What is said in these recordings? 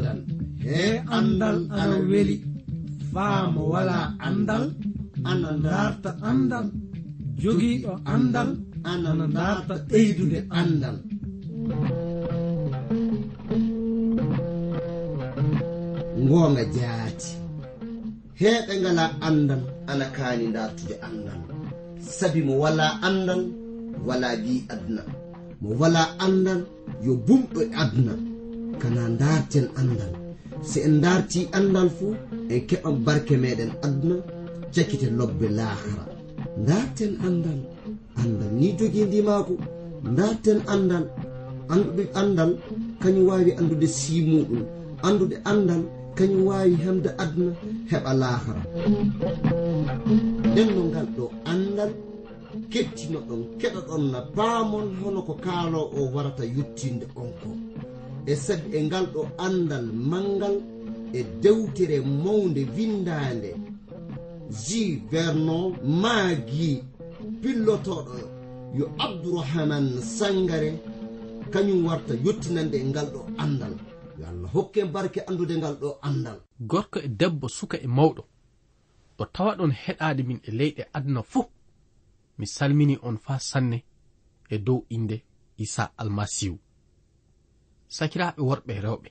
andal. E andal ana weli. faamo wala andal. ana darta andal. Jogiiɗo andal. ana darta ɓeydude andal. Ngoonga jaati. Heɓe ngala andal ana kaani dartude andal. Sabi mo wala andal wala gi aduna. Mo wala andal yo bumɗo e aduna. Kana darten andal. Si en darti andal fuu en keɓan barke meɗen aduna jakkite lobbe lahara. Darten andal andal ni jogi ndimako darten andal anduɗe andal kañum wawi andude simuɗum. Andude andal kañum wawi hemde aduna heɓa lahara. Nden no ngal ɗo kettino ɗon keɗoɗon na baamon hono ko kaalo o warata yettinde on ko e sabi e ngal ɗo andal mangal e dewtere mawde windande ji vernon maagi pillotoɗo yo abdourahaman sangare kañum warta yettinande e ngal ɗo andal yo allah hokke barke andude ngal ɗo andal gorko e debbo suka e mawɗo ɗo tawa ɗon heɗade min e leyɗe aduna fuu. mi salmini on faa sanne e dow inde isa almasihu. Sakiraɓe worɓe rewɓe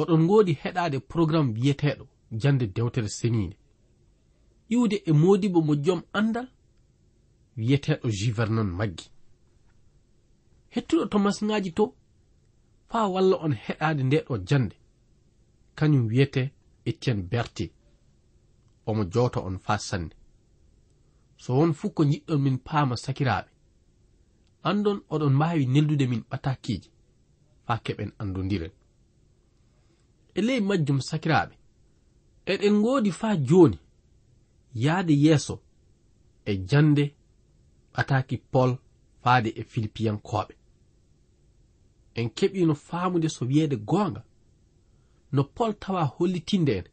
oɗon ngoodi heɗade programme wiyeteɗo jande dewtere senide iwde e modibo mo jom andal wiyeteɗo juvernon maggi. Hettuɗo to masiŋaji to faa walla on heɗade nde ɗo jannde. Kañum wiyete etienne bertier omo jowta on faa sanne. so won fuu ko jiɗɗon min paama sakiraaɓe. Andon oɗon mbaawi neldude min ɓatakkiiji faa keɓen anndudiren. E ley majjum sakiraaɓe eɗen ngoodi faa jooni yahde yeeso e jannde ɓataaki pol faade e filipiyankooɓe en keɓiino faamude so wiyeede goonga no pol tawa hollitinde en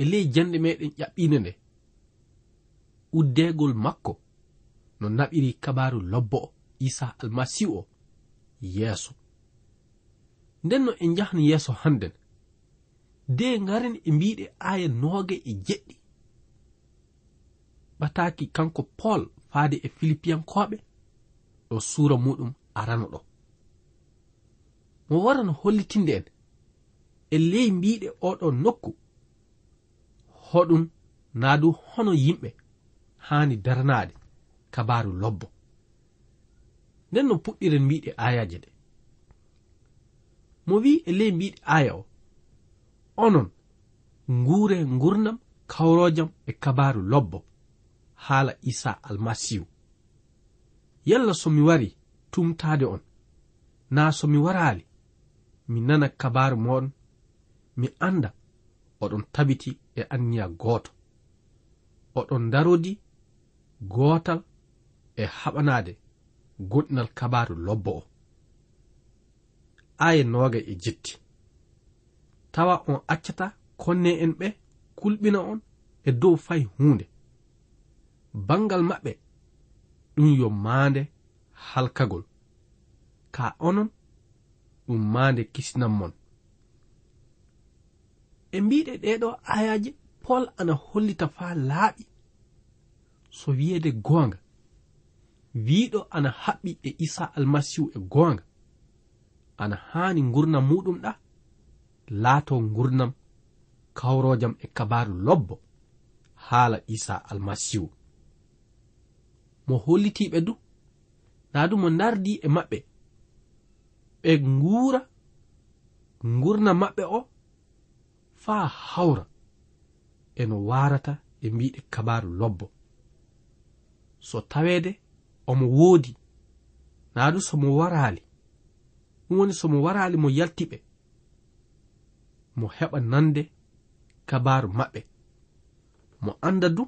e ley jannde meɗen ƴaɓɓiinde nde. uddegol makko no naɓiri kabaru lobbo o isa almasihu o yeeso. Nden no en jahno yeeso hannden de ngaren e mbiɗe aya nooge e jeɗɗi. Ɓataki kanko pol faade e filipiyankoɓe ɗo suura muɗum arano ɗo. Mo waran hollitinde en e ley mbiɗe oɗo nokku hoɗum naa du hono yimɓe. haani daranaɗe kabaru lobbo. Nden no puɗɗiren mbiɗe ayaje ɗe. Mo wi e ley mbiɗe aya o onon nguure gurnam kawrojam e kabaru lobbo haala isa almasihu yalla somi wari tumtade on na somi warali mi nana kabaru moɗon mi anda oɗon tabiti e anniya gooto. Oɗon darodi gootal e haɓanaade goɗɗinal kabaru lobbo o. Aya nooga e jetti tawa on accata konne en ɓe kulɓina on e dow fay huunde. Bangal maɓɓe ɗum yo maande halkagol. Ka onon ɗum maande kisinanmon e mbiɗe ɗeɗo ayaji pol ana hollita faa laaɓi. so wiyeede goonga. Wiiɗo ana haɓɓi e isa almasihu e goonga. Ana haani gurnam muɗum ɗa laato gurnam kawrojam e kabaru lobbo haala isa almasihu. Mo hollitiɓe du naa du mo nardi e maɓɓe. Ɓe nguura gurna maɓɓe o faa hawra eno warata e, e mbiɗe kabaru lobbo. so taweede omo woodi. Naa ɗum somo waraali. Ɗum woni somo waraali mo yalti ɓe mo heɓa nande kabaru maɓɓe. Mo anda du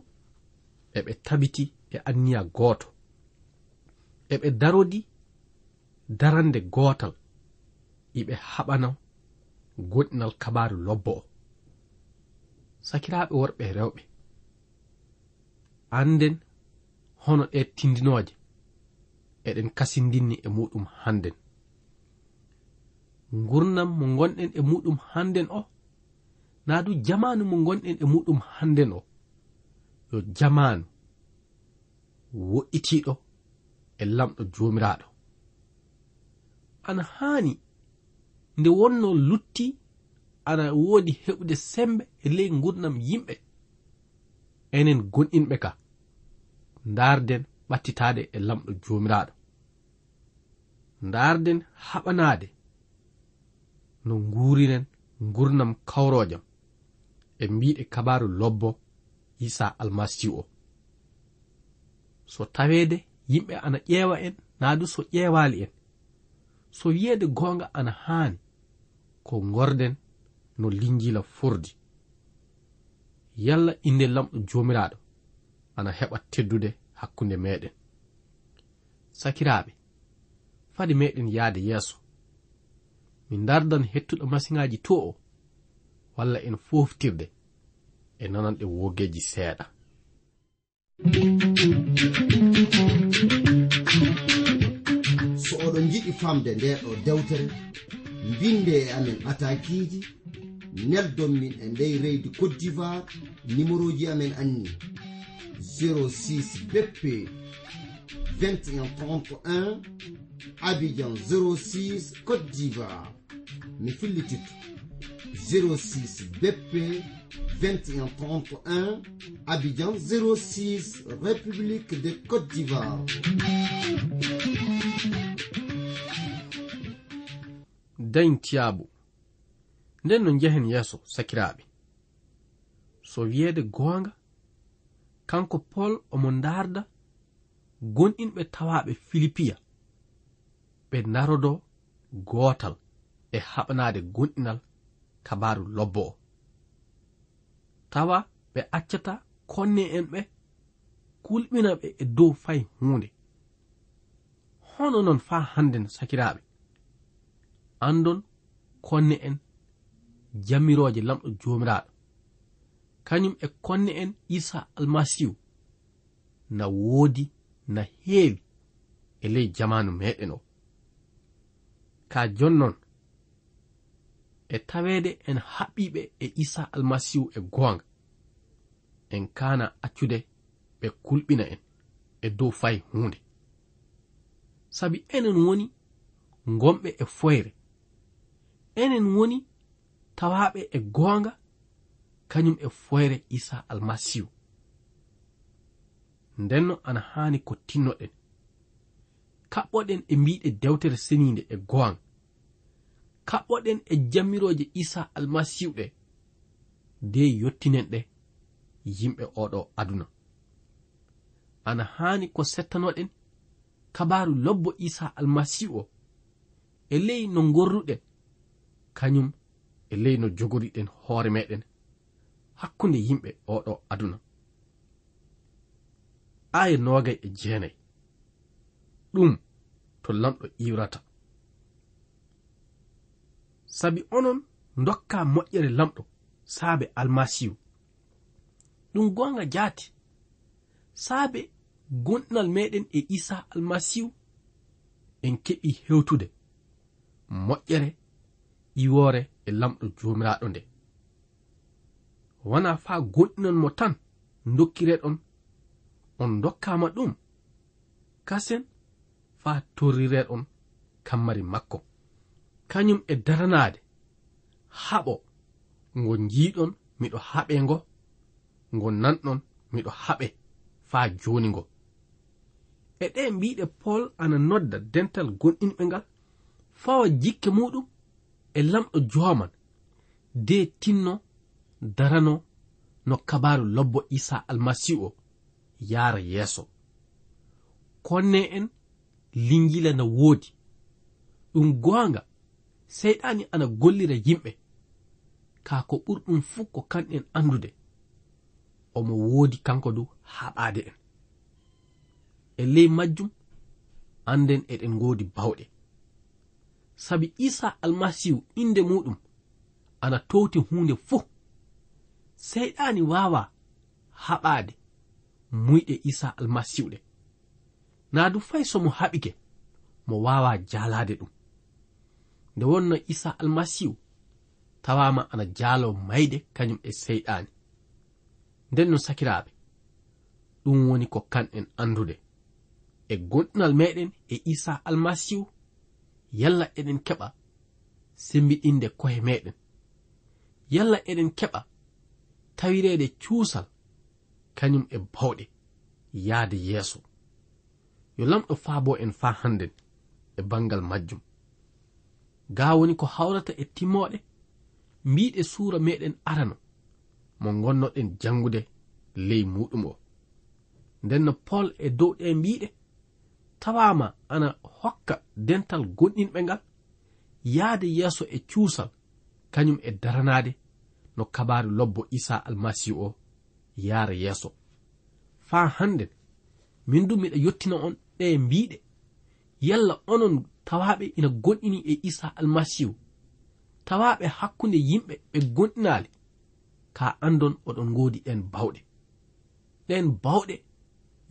eɓe tabiti e anniya gooto. Eɓe darodi darande gootal. E Iɓe haɓana goɗɗinal kabaru lobbo o. Sakiraaɓe worɓe e rewɓe. Anden hono ɗe tindinoje eɗen kasindinni e muɗum hannden. Gurnam mo gonɗen e muɗum hannden o naa du jamanu mo gonɗen e muɗum hannden o. Yo jamanu wo'itiɗo e lamɗo jomiraɗo ana haani nde wonno lutti ana woodi heɓude sembe e ley ngurnam yimɓe. Enen gonɗinɓe ka. ndaarden ɓattitaade e lamɗo joomiraaɗo. Ndaarden haɓanaade no nguurinen ngurnam kawrojam e mbiɗe kabaru lobbo isa almasihu o. So taweede yimɓe ana ƴeewa en naa du so ƴeewaali en. So wiyeede goonga ana haani ko ngorden no linjila furdi. Yalla inde lamɗo joomiraaɗo. ana heɓa teddude hakkunde meɗen. Sakiraɓe fade meɗen yahde yeeso min dardan hettuɗo masiŋaji to o walla en foftirde e nananɗe wogeji seeɗa. So oɗon jiɗi famde nde ɗo dewtere mbinde e amen atakiji neldon min e ndey reydi cote d'ivoire numéro ji amen anni 06 BP 2131 Abidjan 06 Côte d'Ivoire. Mi Mifilitut 06 BP 2131 Abidjan 06 République de Côte d'Ivoire. Dañ tiyaabu nden no njehen yeeso sakiraaɓe. So wiyeede goonga? kanko pol omo ndarda gonɗinɓe tawaɓe filipiya. Ɓe ndarodo gootal e haɓanaade gonɗinal kabaaru lobbo o. Tawa ɓe accata konne en ɓe kulɓina ɓe e dow fay huunde. Hono non faa hannden sakiraaɓe. Andon konne en jammirooje lamɗo jomiraɗo kañum e konne en isa almasihu na woodi na heewi e ley jamanu meɗen o. Ka jonnon e taweede en haɓɓiɓe e isa almasihu e goonga en kana accude ɓe kulɓina en e dow fay hunde sabi enen woni gomɓe e foyre enen woni tawaɓe e goonga kañum e foyre isa almasihu. Ndenno ana haani ko tinnoɗen. Kaɓɓoɗen e mbiɗe dewtere seninde e gowan kaɓɓoɗen e jammirooje isa almasihu ɗe. De yottinen ɗe yimɓe oɗo aduna. Ana haani ko settanoɗen kabaru lobbo isa almasihu o. E ley no gorruɗen kañum e ley no jogoriɗen hoore meɗen. hakkunde yimɓe oɗo aduna. Aya nogay e jeenayi ɗum to lamɗo iwrata. Sabi onon dokka moƴƴere lamɗo saabe almasihu. Ɗum gonga jaati. Saabe gonɗinal meɗen e isa almasihu en keɓi hewtude. Moƴƴere iwore e lamɗo jomiraɗo nde. wona faa goɗɗinan mo tan dokkireɗon on dokkama ɗum kasen faa torrireɗon kammari makko. Kañum e daranade haɓo ngo njiiɗon miɗo haɓe ngo ngo nanɗon miɗo haɓe faa joni ngo. E ɗe mbiɗe pol ana nodda dental gonɗinɓe ngal fawa jikke muɗum e lamɗo joman de tinno darano no kabaru lobbo isa almasihu o yaara yeeso. Konne en lingila na woodi. Ɗum gonga seyɗani ana gollira yimɓe. Ka ko ɓurɗum fuu ko kanɗen andude omo woodi kanko du haɓade en. E ley majjum anden eɗen godi bawɗe. Sabi isa almasihu inde muɗum ana towti hunde fuu seyɗani wawa haɓade muyɗe isa almasihuɗe na du fay somo haɓike mo wawa jalade ɗum. Nde wonno isa almasihu tawama ana jaalo mayde kañum e seyɗani nden no sakiraɓe ɗum woni ko kanɗen andude e gonɗinal meɗen e isa almasihu yalla eɗen keɓa sembiɗinde kohe meɗen yalla eɗen keɓa tawirede cuusal kañum e bawɗe yahde yeeso. Yo lamɗo faabo en faa hannden e bangal majjum. Gaa woni ko hawrata e timmoɗe mbiɗe suura meɗen arano mo gonnoɗen janngude ley muɗum o. Nden no pol e dow ɗe mbiɗe tawama ana hokka dental gonɗinɓe ngal yahde yeeso e cuusal kañum e daranade no kabaru lobbo isa almasihu o yaara yeeso. Faa hannden min du miɗa yottina on ɗe mbiɗe. Yalla onon tawaɓe ina gonɗini e isa almasihu. Tawaɓe hakkunde yimɓe ɓe gonɗinali ka andon oɗon godi ɗen bawɗe. Ɗen bawɗe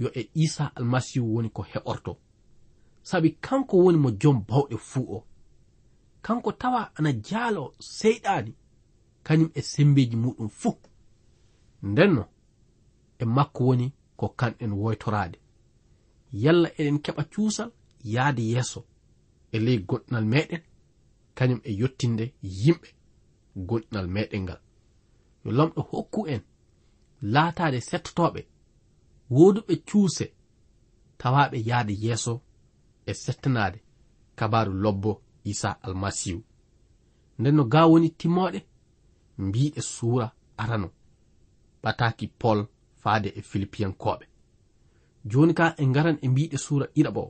yo e isa almasihu woni ko heɓorto sabi kanko woni mo jom bawɗe fuu o. Kanko tawa ana jaalo seyɗani kañum e sembeji muɗum fuu. Ndenno e makko woni ko kanɗen woytoraade. Yalla eɗen keɓa cuusal yahde yeeso e ley goɗɗinal meɗen kañum e yottinde yimɓe goɗɗinal meɗen ngal. Yo lamɗo hokku en laataade settotoɓe woduɓe cuuse tawaɓe yahde yeeso e settanade kabaru lobbo isa almasihu nden no ga woni timmoɗe mbi e suura arano. Ɓataki pol faade e filipiyankoɓe joni ka en ngaran e mbiɗe suura ɗiɗa ɓo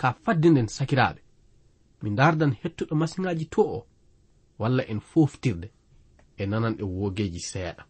ka fadde nden sakiraaɓe. Mi dardan hettuɗo masiŋaji to o walla en foftirde e nananɗe e wogeji seeɗa.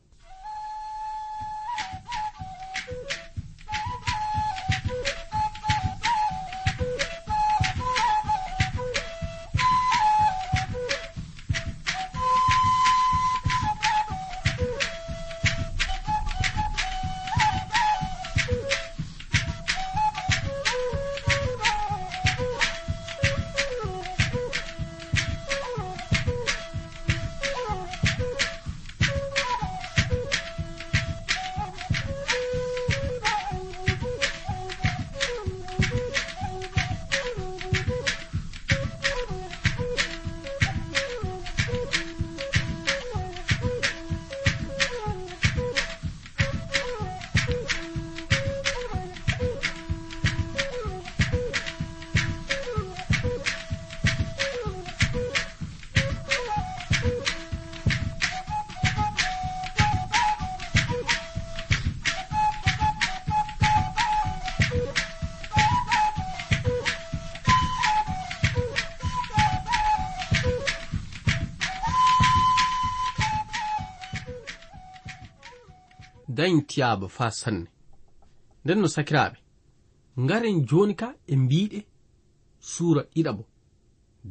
dañ dañtiyaaba faa sanne. Nden no sakiraaɓe ngaren jooni ka e mbiiɗe suura ɗiɗabo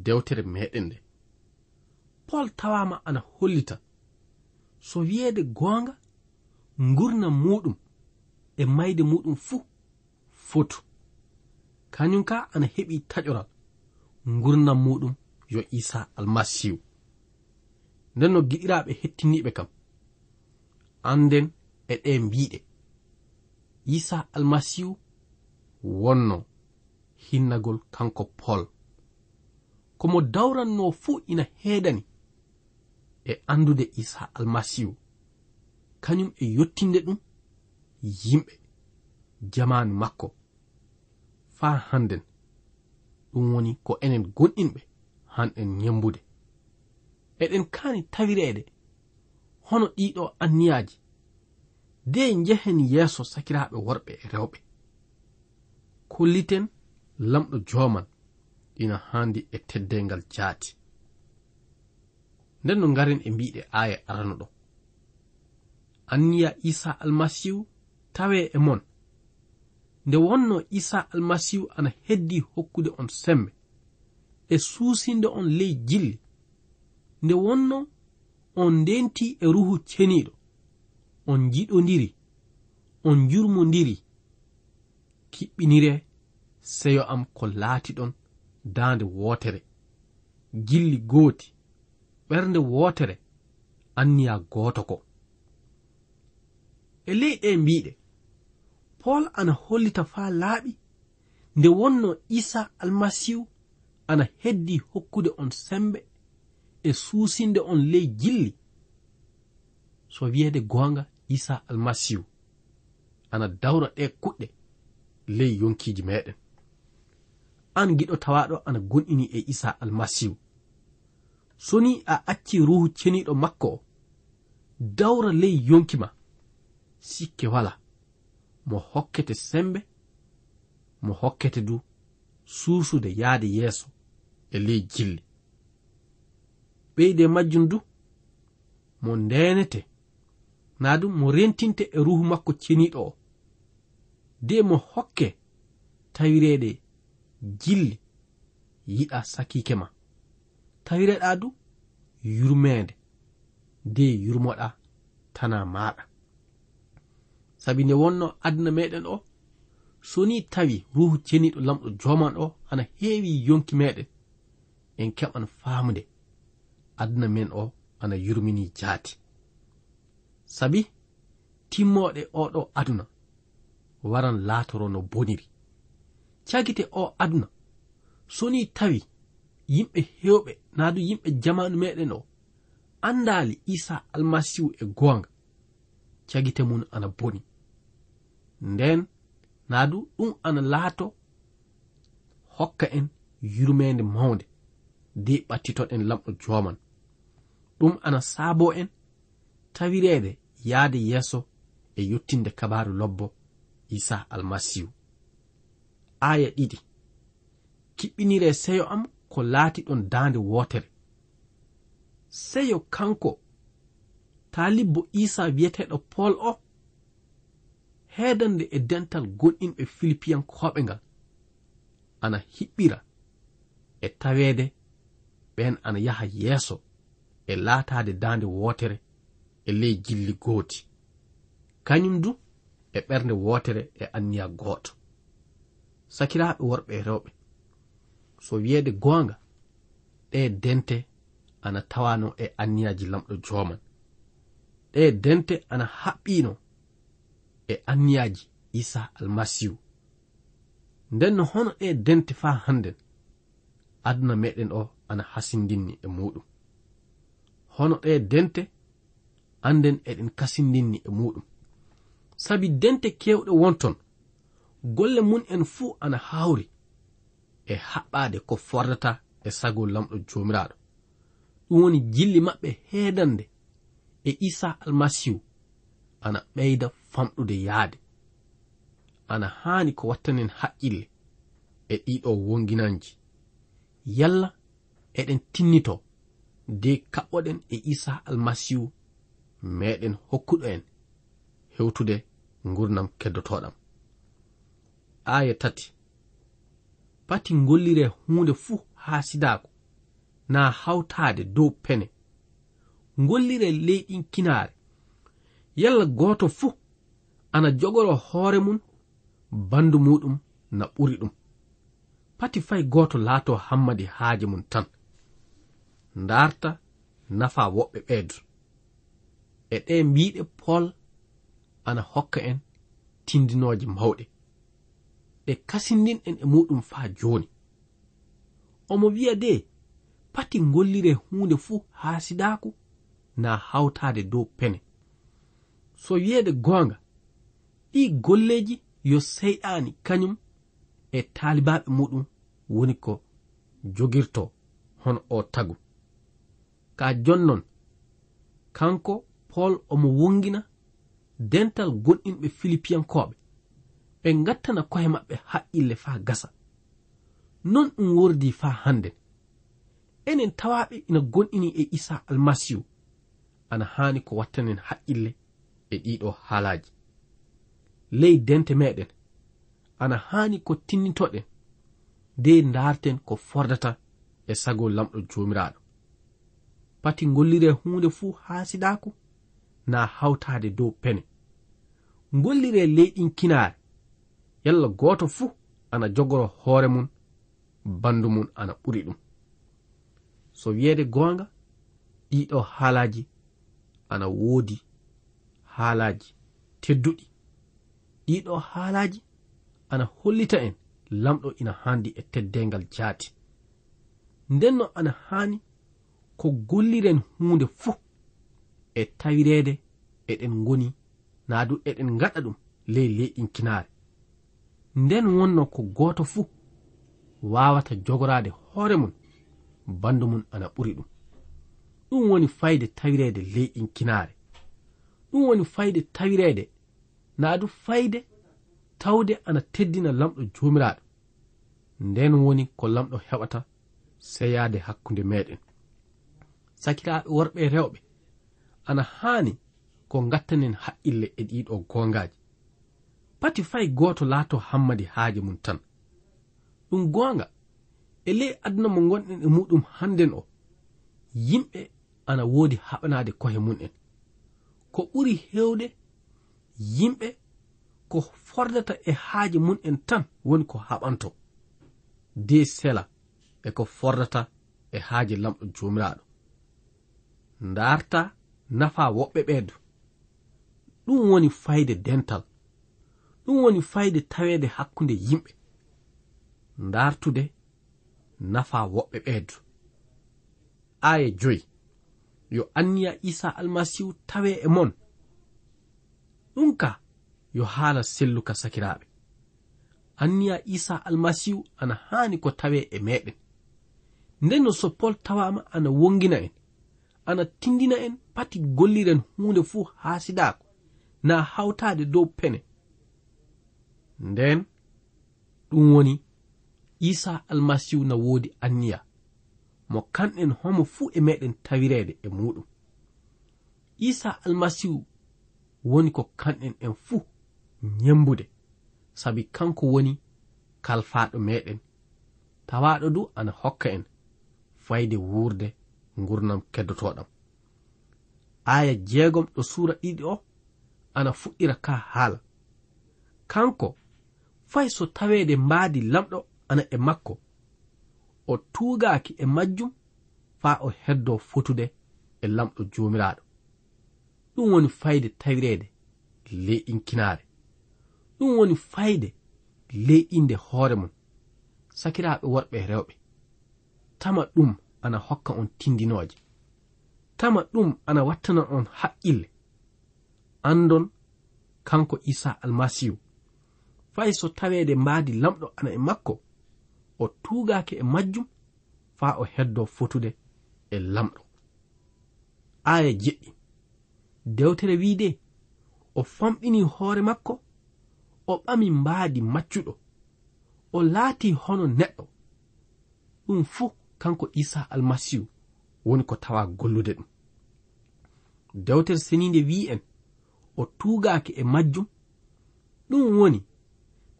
dewtere meɗen nde. Pol tawama ana hollita so wiyeede goonga ngurnam muɗum e mayde muɗum fuu fotu. Kañum ka ana heɓi taƴoral ngurnam muɗum yo isa almasihu nden no giɗiraaɓe hettiniiɓe kam anden e ɗe mbiɗe. Isa almasihu wonno hinnagol kanko pol komo dawranno fuu ina heedani e andude isa almasihu. Kañum e yottinde ɗum yimɓe jamanu makko. Faa hannden ɗum woni ko enen gonɗinɓe han en ñembude. Eɗen kaani tawireede hono ɗiɗo anniyaji de njehen yeeso sakiraaɓe worɓe e rewɓe. Kolliten lamɗo joman ina haandi e teddengal jaati. Nden no ngaren e mbiɗe aaya arano ɗo anniya isa almasihu tawe e mon. Nde wonno isa almasihu ana heddi hokkude on sembe. E suusinde on ley jilli. Nde wonno on ndenti e ruhu ceniiɗo. on jiɗodiri on jurmodiri kiɓɓinire seyo am ko laatiɗon daande wootere. Gilli gooti ɓernde wootere anniya gooto ko. E ley ɗe mbiɗe pol ana hollita faa laaɓi nde wonno isa almasihu ana heddi hokkude on sembe e suusinde on ley gilli. So wiyeede goonga isa almasihu ana dawra ɗe kuɗɗe ley yonkiji meɗen. An giɗo tawaɗo ana gonɗini e isa almasihu. So ni a acci ruhu ceniɗo makko o dawra ley yonki ma sikke wala. Mo hokkete sembe mo hokkete du suusude yahde yeeso e ley jilli ɓeyde majjum du mo ndenete na ɗum mo rentinte e ruhu makko ceniɗo o. De mo hokke tawireɗe jilli yiɗa sakike ma. Tawireɗa du yurmede de yurmoɗa tana maɗa sabi nde wonno aduna meɗen o so ni tawi ruhu ceniɗo lamɗo joman o ana heewi yonki meɗen en keɓan famude aduna men o ana yurmini jaati. sabi timmoɗe oɗo aduna waran laatoro no boniri. Cagite o aduna so ni tawi yimɓe hewɓe naadu yimɓe jamanu meɗen o andali isa almasihu e goonga. Cagite mum ana boni. Nden naadu ɗum ana laato hokka en yurmeende mawnde de ɓattitoɗen lamɗo joman ɗum ana saabo en tawirede yahde yeeso e yottinde kabaru lobbo isa almasihu. Aya ɗiɗi kiɓɓinire seyo am ko laati ɗon daande wootere. Seyo kanko taalibbo isa wiyeteɗo pol o? Heedande e dental gonɗinɓe filipiyankoɓe ngal ana hiɓɓira e taweede ɓen ana yaha yeeso e laataade daande wootere. e ley jilli gooti. Kañum du e ɓernde wootere e anniya gooto. Sakiraaɓe worɓe e rewɓe. So wiyeede goonga ɗe dente ana tawano e anniyaji lamɗo jooman. Ɗe dente ana haɓɓino e anniyaji isa almasihu. Nden no hono ɗe dente faa hannden aduna meɗen o ana hasindinni e muɗum hono ɗe dente anden eɗen kasindinni e muɗum. Sabi dente kewɗe wonton golle mun en fuu ana hawri e haɓɓade ko fordata e sago lamɗo jomiraɗo ɗum woni jilli maɓɓe heedande e isa almasihu ana ɓeyda famɗude yahde ana haani ko wattanen haqqille e ɗiɗo wonginanji. Yalla eɗen tinnito de kaɓɓoɗen e isa almasihu meɗen hokkuɗo en hewtude gurnam keddotoɗam. Aya tati pati gollire hunde fuu haa sidaako na hawtaade dow pene. Gollire ley ɗinkinaare yalla gooto fuu ana jogoro hoore mum bandu muɗum na ɓuri ɗum. Pati fay gooto laato hammadi haaje mum tan. Ndarta nafa woɓɓe ɓeydu e ɗe mbiɗe pol ana hokka en tindinoje mawɗe. Ɗe kasindin en e muɗum faa joni. Omo wiya de pati gollire hunde fuu haa sidaku na hawtade dow pene. So wiyeede goonga ɗi golleji yo seyɗani kañum e taalibaɓe muɗum woni ko jogirto hono o tagu. Ka jonnon kanko paul omo wongina dental gonɗinɓe filipiyankoɓe. Ɓe gattana kohe maɓɓe haqqille faa gasa. Non ɗum wordi faa hannden enen tawaɓe ina gonɗini e isa almasihu. Ana haani ko wattanen haqqille e ɗiɗo haalaji. Ley dente meɗen. Ana haani ko tinnitoɗen de darten ko fordata e sago lamɗo jomiraɗo pati gollire hunde fuu haa siɗaku na hawtaade dow pene. Gollire leyɗin kinaare yalla gooto fuu ana jogoro hoore mum bandu mum ana ɓuri ɗum. So wiyeede goonga ɗiɗo haalaji ana woodi haalaji tedduɗi. Ɗiɗo haalaji ana hollita en lamɗo ina handi e teddengal jaati. Ndenno ana haani ko golliren hunde fuu e tawirede eɗen ngoni. Naa du eɗen gaɗa ɗum ley leyɗinkinaare nden wonno ko gooto fuu waawata jogoraade hoore mum bandu mum ana ɓuri ɗum. Ɗum woni fayde tawireede leyɗinkinaare ɗum woni fayde tawireede naa du fayde tawde ana teddina lamɗo joomiraaɗo nden woni ko lamɗo heɓata seyaade hakkunde meɗen. Sakiraaɓe worɓe rewɓe ana haani ko gattanen haqqille e ɗiɗo gongaji pati fay goto laato hammadi haaje mum tan. Ɗum gonga e ley aduna mo gonɗen e muɗum hannden o yimɓe ana woodi haɓanade kohe mum'en. Ko ɓuri hewde yimɓe ko fordata e haaje mum'en tan woni ko haɓanto. De sela e ko fordata e haaje lamɗo jomiraɗo ndarta nafa woɓɓe ɓeedu ɗum woni fayde dental. Ɗum woni fayde taweede hakkunde yimɓe. Ndartude nafa woɓɓe ɓeedu aya joyi. Yo anniya isa almasihu tawe e mon. Ɗum ka yo haala selluka sakiraaɓe. Anniya isa almasihu ana haani ko tawe e meɗen ndenno so pol tawama ana wongina en. ana tindina en pati golliren hunde fuu haa sidaako na hawtaade dow pene. Nden ɗum woni isa almasihu na woodi anniya. Mo kanɗen homo fuu e meɗen tawireede e muɗum isa almasihu woni ko kanɗen en fuu nyembude sabi kanko woni kalfaɗo meɗen tawaɗo du ana hokka en fayde wuurde gurdam keddotoɗam. Aya jeegom ɗo suura ɗiɗi o ana fuɗɗira ka haala. Kanko fay so taweede mbaadi lamɗo ana e makko o tuugaaki e majjum faa o heddo fotude e lamɗo joomiraaɗo. Ɗum woni fayde tawireede ley inkinaare ɗum woni fayde ley inde hoore mum sakiraaɓe worɓe e rewɓe. Tama ɗum ana hokka on tindinooje tama ɗum ana wattana on haqqille. Andon kanko isa almasihu. Fay so taweede mbaadi lamɗo ana e makko o tuugaake e majjum faa o heddo fotude e lamɗo. Aya jeɗɗi. Dewtere wiide o famɗini hoore makko o ɓami mbaadi maccuɗo o laati hono neɗɗo. Ɗum fuu kanko isa almasihu woni ko tawa gollude ɗum. Dewtere seninde wi' en o tuugaaki e majjum ɗum woni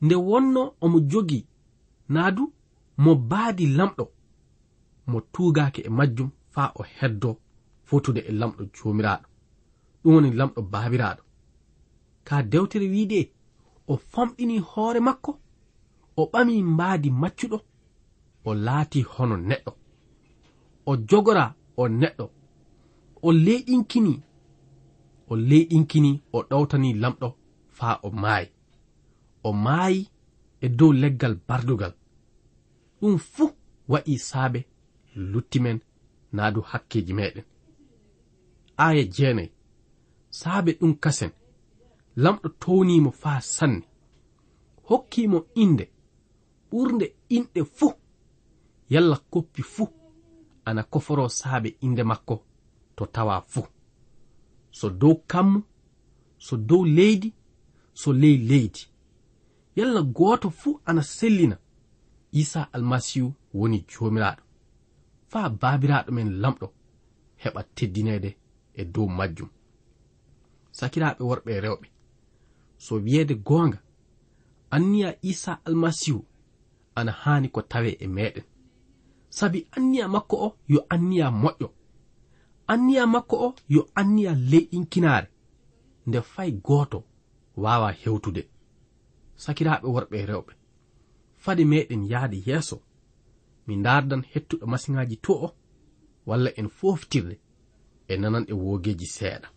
nde wonno omo jogi naadu mo baadi lamɗo mo tuugaaki e majjum faa o heddo fotude e lamɗo joomiraaɗo. Ɗum woni lamɗo baabiraaɗo. Ka dewtere wiide o famɗini hoore makko o ɓami mbaadi maccuɗo o laati hono neɗɗo. O jogora o neɗɗo. O leyɗinkini o leyɗinkini o ɗowtani lamɗo faa o maayi. O maayi e dow leggal bardugal. Ɗum fuu wa'i saabe lutti men naa du hakkeji meɗen aya jeenayi saabe ɗum kasen lamɗo townimo faa sanne. Hokkimo inde ɓurnde inɗe fuu yalla koppi fuu ana koforo saabe inde makko to tawa fuu. So dow kammu so dow leydi so ley leydi. Yalla gooto fuu ana sellina. Isa almasihu woni joomiraɗo faa baabiraɗo men lamɗo heɓa teddineede e dow majjum. Sakiraaɓe worɓe e rewɓe so wiyeede goonga anniya isa almasihu ana haani ko tawe e meɗen sabi anniya makko o yo anniya moƴƴo. Anniya makko o yo anniya leyɗinkinaare nde fay gooto waawa hewtude. Sakiraaɓe worɓe e rewɓe. Fade meɗen yahde yeeso. Mi ndaardan hettuɗo masiŋaaji to o walla en fooftirde e nanan e woogeeji seeɗa.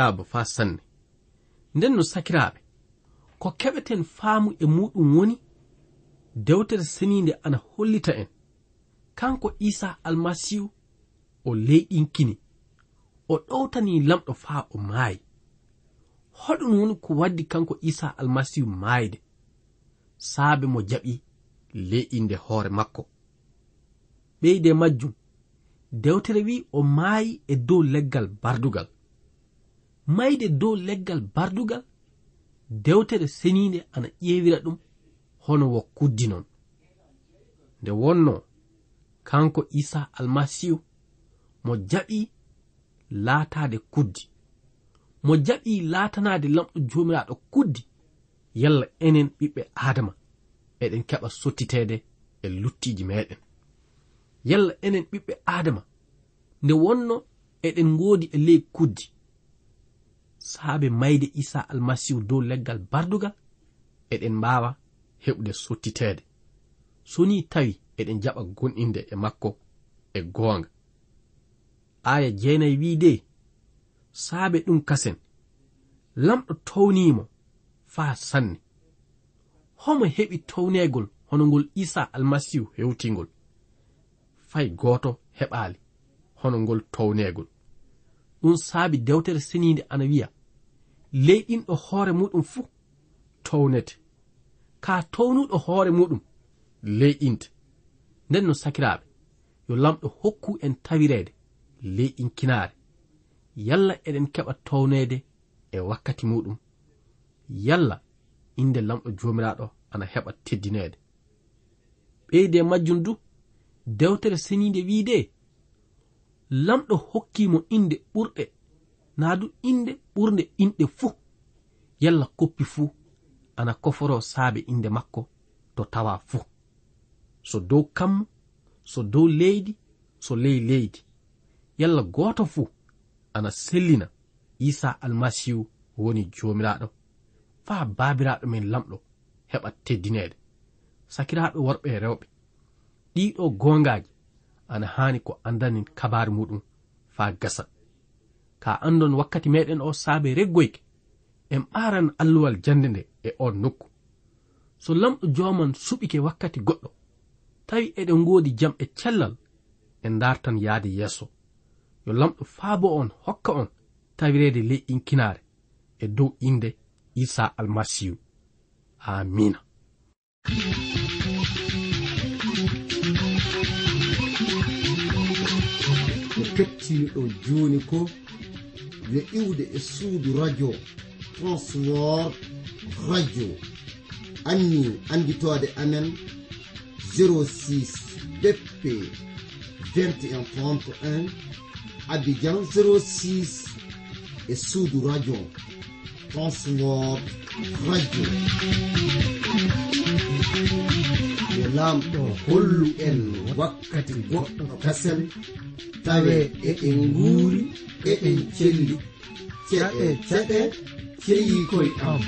jaaba faa sanne. Nden no sakiraaɓe ko keɓeten faamu e muɗum woni dewtere seniinde ana hollita en. Kanko isa almasihu o leyɗinkini o ɗowtani lamɗo faa o maayi. Hoɗum woni ko waddi kanko isa almasihu maayde saabe mo jaɓi leyɗinde hoore makko. Ɓeyde majjum dewtere wi o maayi e dow leggal bardugal. mayde dow leggal bardugal dewtere seniinde ana ƴeewira ɗum hono wokkuddi non. Nde wonno kanko isa almasihu mo jaɓi laataade kuddi. Mo jaɓi laatanaade lamɗo joomiraaɗo kuddi yalla enen ɓiɓɓe adama eɗen keɓa sottiteede e luttiiji meɗen yalla enen ɓiɓɓe adama nde wonno eɗen ngoodi e ley kuddi. saabe mayde isa almasihu dow leggal bardugal eɗen mbawa heɓde sottitede so ni tawi eɗen jaɓa gonɗinde e makko e goonga. Aya jeenayi wi de saabe ɗum kasen lamɗo townimo faa sanne. Homo heɓi townegol hono ngol isa almasihu hewtingol. Fay gooto heɓaali hono ngol townegol ɗum saabi dewtere seniinde ana wiya. Ley ɗinɗo hoore muɗum fuu townete. Ka townuɗo hoore muɗum ley ɗinte nden no sakiraaɓe yo lamɗo hokku en tawireede ley inkinaare yalla eɗen keɓa towneede e wakkati muɗum. Yalla inde lamɗo joomiraaɗo ana heɓa teddineede. Ɓeyde majjum du dewtere seniinde wiide lamɗo hokkimo inde ɓurɗe. Naa du inde ɓurde inɗe fuu. Yalla koppi fuu. Ana koforo saabe inde makko to tawa fuu. So dow kammu so dow leydi so ley leydi. Yalla gooto fuu ana sellina isa almasihu woni joomiraaɗo. Faa baabiraaɗo men lamɗo heɓa teddineede sakiraaɓe worɓe e rewɓe ɗiɗo goongaaji. ana haani ko andanin kabaru muɗum faa gasa. Ka andon wakkati meɗen o saabe reggoyke en ɓaran alluwal jande nde e on nokku. So lamɗo joman suɓike wakkati goɗɗo tawi eɗen ngoodi jam e cellal en dartan yahde yeeso. Yo lamɗo faabo on hokka on tawirede ley inkinaare e dow inde isa almasihu amina kettiniɗo joni ko yo iwde e suudu radio transwor radio. Anni anditode amen 06 bp 2131 abidjan 06 e suudu radio transwor radio. yo lamɗo hollu en wakkati goɗɗo kasel tawe eɗen nguuri eɗen celli ceɗe e ceɗe ceyi koye am.